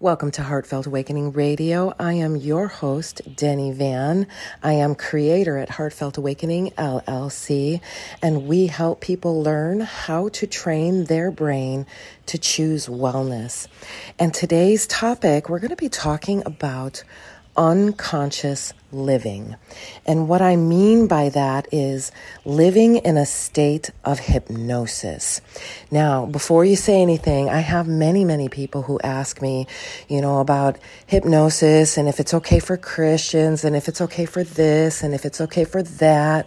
Welcome to Heartfelt Awakening Radio. I am your host, Denny Van. I am creator at Heartfelt Awakening LLC, and we help people learn how to train their brain to choose wellness. And today's topic, we're going to be talking about unconscious living. And what I mean by that is living in a state of hypnosis. Now, before you say anything, I have many, many people who ask me, you know, about hypnosis and if it's okay for Christians and if it's okay for this and if it's okay for that.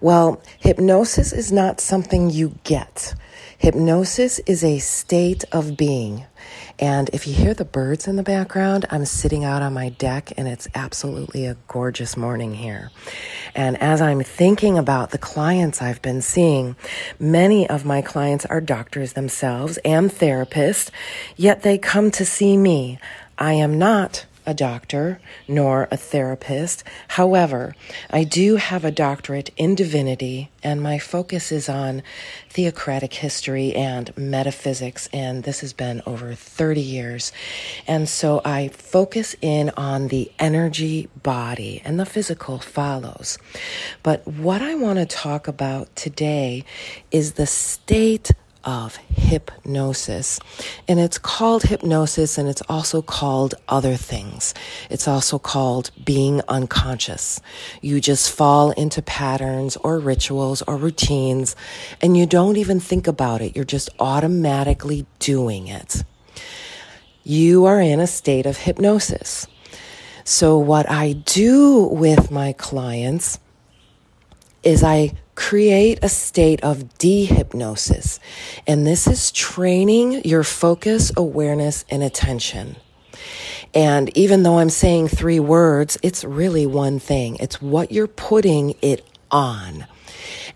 Well, hypnosis is not something you get. Hypnosis is a state of being. And if you hear the birds in the background, I'm sitting out on my deck and it's absolutely a gorgeous morning here. And as I'm thinking about the clients I've been seeing, many of my clients are doctors themselves and therapists, yet they come to see me. I am not a doctor nor a therapist. However, I do have a doctorate in divinity, and my focus is on theocratic history and metaphysics, and this has been over 30 years. And so I focus in on the energy body, and the physical follows. But what I want to talk about today is the state of hypnosis. And it's called hypnosis and it's also called other things. It's also called being unconscious. You just fall into patterns or rituals or routines and you don't even think about it. You're just automatically doing it. You are in a state of hypnosis. So, what I do with my clients is I create a state of dehypnosis. And this is training your focus, awareness, and attention. And even though I'm saying three words, it's really one thing. It's what you're putting it on.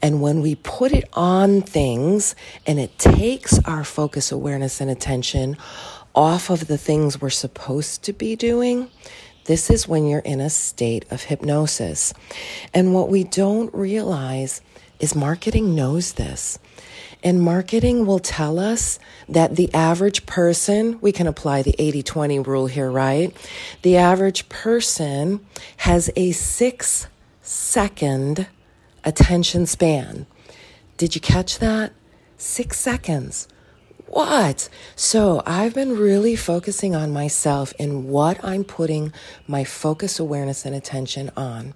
And when we put it on things and it takes our focus, awareness, and attention off of the things we're supposed to be doing, this is when you're in a state of hypnosis. And what we don't realize is marketing knows this. And marketing will tell us that the average person, we can apply the 80 20 rule here, right? The average person has a six second attention span. Did you catch that? Six seconds. What? So I've been really focusing on myself and what I'm putting my focus, awareness, and attention on.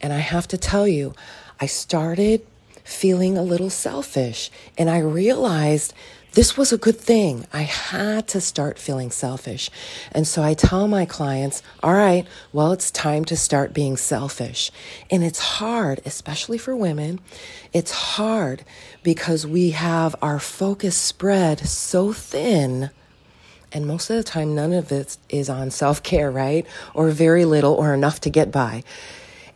And I have to tell you, I started feeling a little selfish and I realized this was a good thing. I had to start feeling selfish. And so I tell my clients, all right, well, it's time to start being selfish. And it's hard, especially for women. It's hard because we have our focus spread so thin. And most of the time, none of it is on self care, right? Or very little or enough to get by.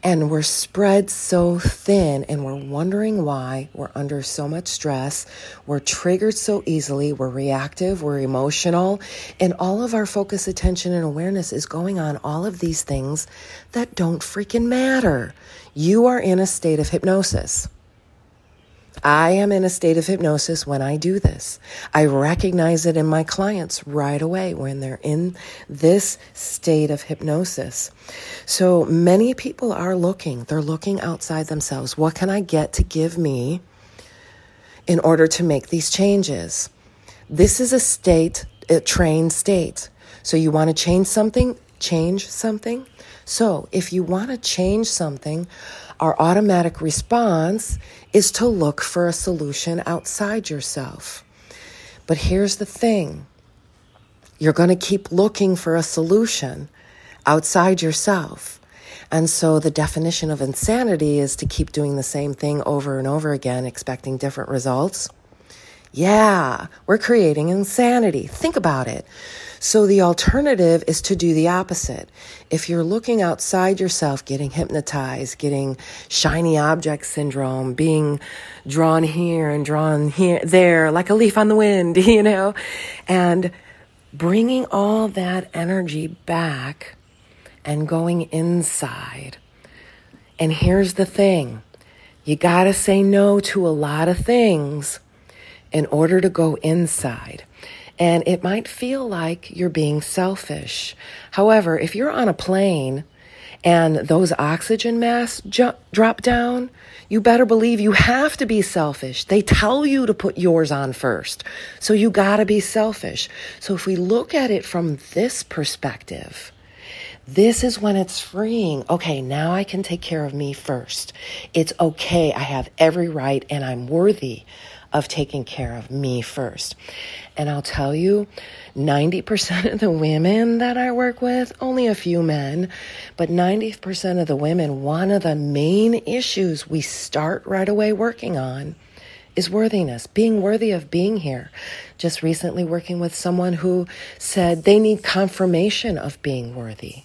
And we're spread so thin and we're wondering why we're under so much stress. We're triggered so easily. We're reactive. We're emotional. And all of our focus, attention, and awareness is going on all of these things that don't freaking matter. You are in a state of hypnosis. I am in a state of hypnosis when I do this. I recognize it in my clients right away when they're in this state of hypnosis. So many people are looking, they're looking outside themselves. What can I get to give me in order to make these changes? This is a state, a trained state. So you want to change something, change something. So if you want to change something, our automatic response is to look for a solution outside yourself. But here's the thing you're going to keep looking for a solution outside yourself. And so the definition of insanity is to keep doing the same thing over and over again, expecting different results. Yeah, we're creating insanity. Think about it. So the alternative is to do the opposite. If you're looking outside yourself, getting hypnotized, getting shiny object syndrome, being drawn here and drawn here, there, like a leaf on the wind, you know, and bringing all that energy back and going inside. And here's the thing. You got to say no to a lot of things in order to go inside. and it might feel like you're being selfish. However, if you're on a plane and those oxygen masks ju- drop down, you better believe you have to be selfish. They tell you to put yours on first. So you gotta be selfish. So if we look at it from this perspective, this is when it's freeing. Okay, now I can take care of me first. It's okay. I have every right and I'm worthy of taking care of me first. And I'll tell you, 90% of the women that I work with, only a few men, but 90% of the women, one of the main issues we start right away working on is worthiness, being worthy of being here. Just recently working with someone who said they need confirmation of being worthy.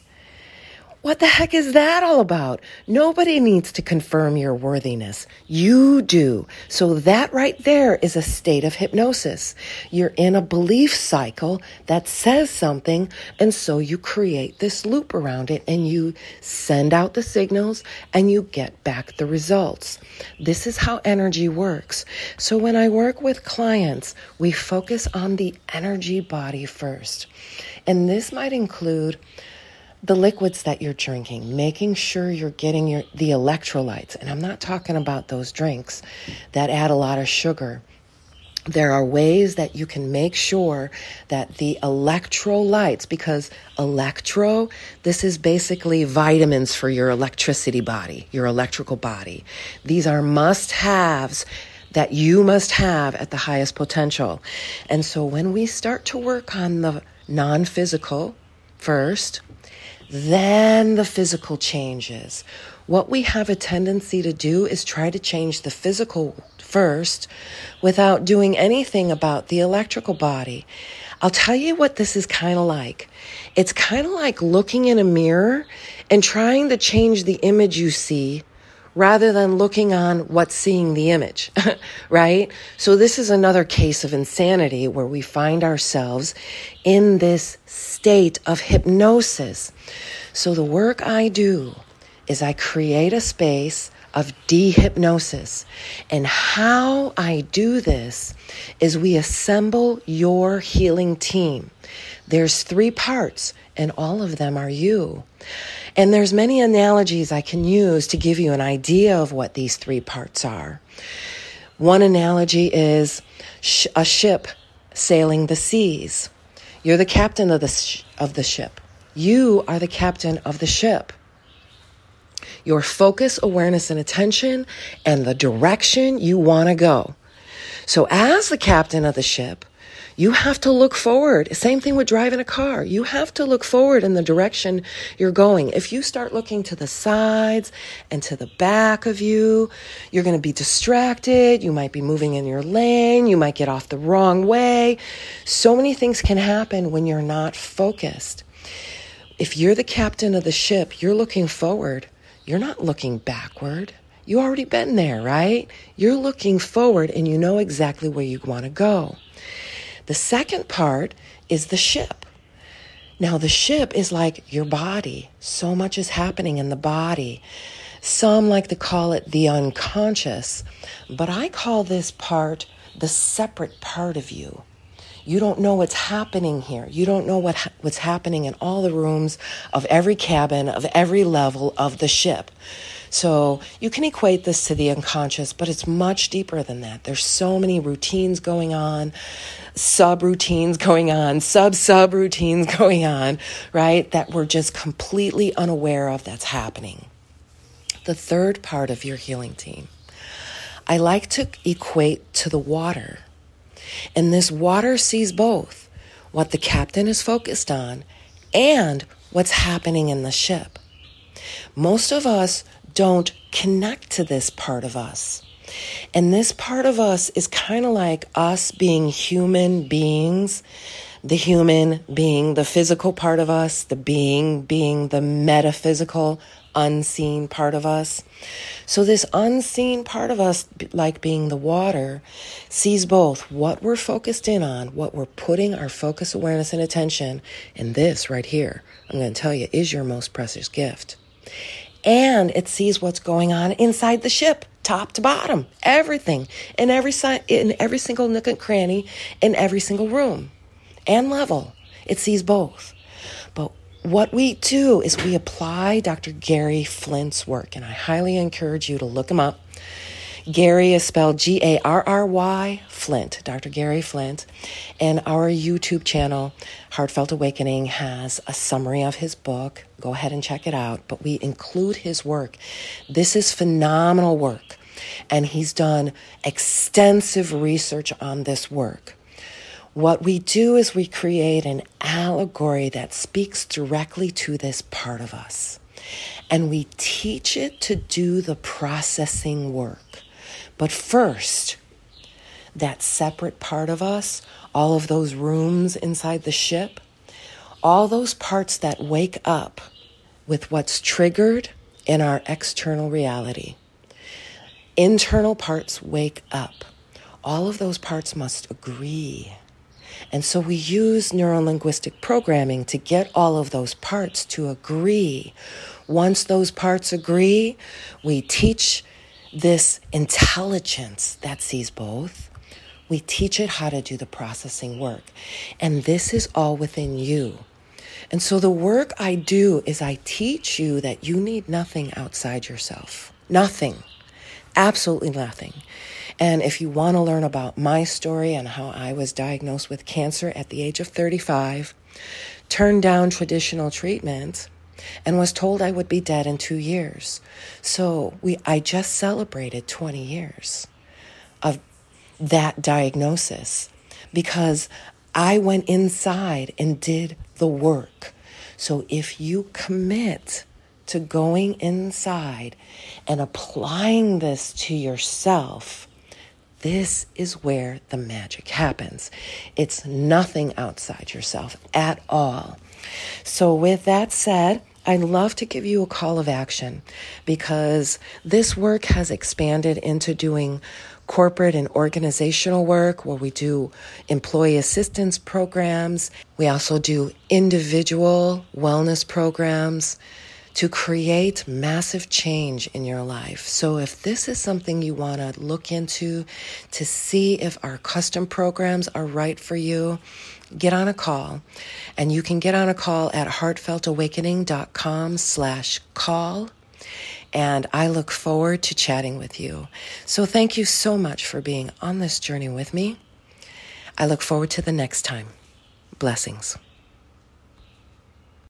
What the heck is that all about? Nobody needs to confirm your worthiness. You do. So that right there is a state of hypnosis. You're in a belief cycle that says something, and so you create this loop around it and you send out the signals and you get back the results. This is how energy works. So when I work with clients, we focus on the energy body first. And this might include the liquids that you're drinking, making sure you're getting your the electrolytes. And I'm not talking about those drinks that add a lot of sugar. There are ways that you can make sure that the electrolytes, because electro, this is basically vitamins for your electricity body, your electrical body. These are must haves that you must have at the highest potential. And so when we start to work on the non physical first, then the physical changes. What we have a tendency to do is try to change the physical first without doing anything about the electrical body. I'll tell you what this is kind of like. It's kind of like looking in a mirror and trying to change the image you see rather than looking on what's seeing the image, right? So this is another case of insanity where we find ourselves in this state of hypnosis. So the work I do is I create a space of dehypnosis. And how I do this is we assemble your healing team. There's three parts and all of them are you. And there's many analogies I can use to give you an idea of what these three parts are. One analogy is sh- a ship sailing the seas. You're the captain of the sh- of the ship. You are the captain of the ship. Your focus, awareness, and attention and the direction you want to go. So as the captain of the ship, you have to look forward. Same thing with driving a car. You have to look forward in the direction you're going. If you start looking to the sides and to the back of you, you're going to be distracted. You might be moving in your lane. You might get off the wrong way. So many things can happen when you're not focused. If you're the captain of the ship, you're looking forward. You're not looking backward. You already been there, right? You're looking forward and you know exactly where you want to go. The second part is the ship. Now, the ship is like your body. So much is happening in the body. Some like to call it the unconscious, but I call this part the separate part of you. You don't know what's happening here. You don't know what what's happening in all the rooms of every cabin of every level of the ship. So you can equate this to the unconscious, but it's much deeper than that. There's so many routines going on, sub routines going on, sub sub routines going on, right? That we're just completely unaware of that's happening. The third part of your healing team, I like to equate to the water. And this water sees both what the captain is focused on and what's happening in the ship. Most of us don't connect to this part of us. And this part of us is kind of like us being human beings, the human being the physical part of us, the being being the metaphysical, unseen part of us. So, this unseen part of us, like being the water, sees both what we're focused in on, what we're putting our focus, awareness, and attention, and this right here, I'm going to tell you, is your most precious gift and it sees what's going on inside the ship top to bottom everything in every si- in every single nook and cranny in every single room and level. It sees both. But what we do is we apply Dr. Garry Flint's work, and I highly encourage you to look him up. Garry is spelled G A R R Y Flint, Dr. Garry Flint. And our YouTube channel, Heartfelt Awakening, has a summary of his book. Go ahead and check it out. But we include his work. This is phenomenal work. And he's done extensive research on this work. What we do is we create an allegory that speaks directly to this part of us. And we teach it to do the processing work. But first, that separate part of us, all of those rooms inside the ship, all those parts that wake up with what's triggered in our external reality. Internal parts wake up. All of those parts must agree. And so we use neurolinguistic programming to get all of those parts to agree. Once those parts agree, we teach this intelligence that sees both, we teach it how to do the processing work. And this is all within you. And so the work I do is I teach you that you need nothing outside yourself. Nothing. Absolutely nothing. And if you want to learn about my story and how I was diagnosed with cancer at the age of 35, turned down traditional treatment, and was told I would be dead in two years. So we, I just celebrated 20 years of that diagnosis because I went inside and did the work. So if you commit to going inside and applying this to yourself, this is where the magic happens. It's nothing outside yourself at all. So, with that said, I'd love to give you a call of action because this work has expanded into doing corporate and organizational work where we do employee assistance programs. We also do individual wellness programs to create massive change in your life. So, if this is something you want to look into to see if our custom programs are right for you, get on a call. And you can get on a call at heartfeltawakening.com slash call. And I look forward to chatting with you. So thank you so much for being on this journey with me. I look forward to the next time. Blessings.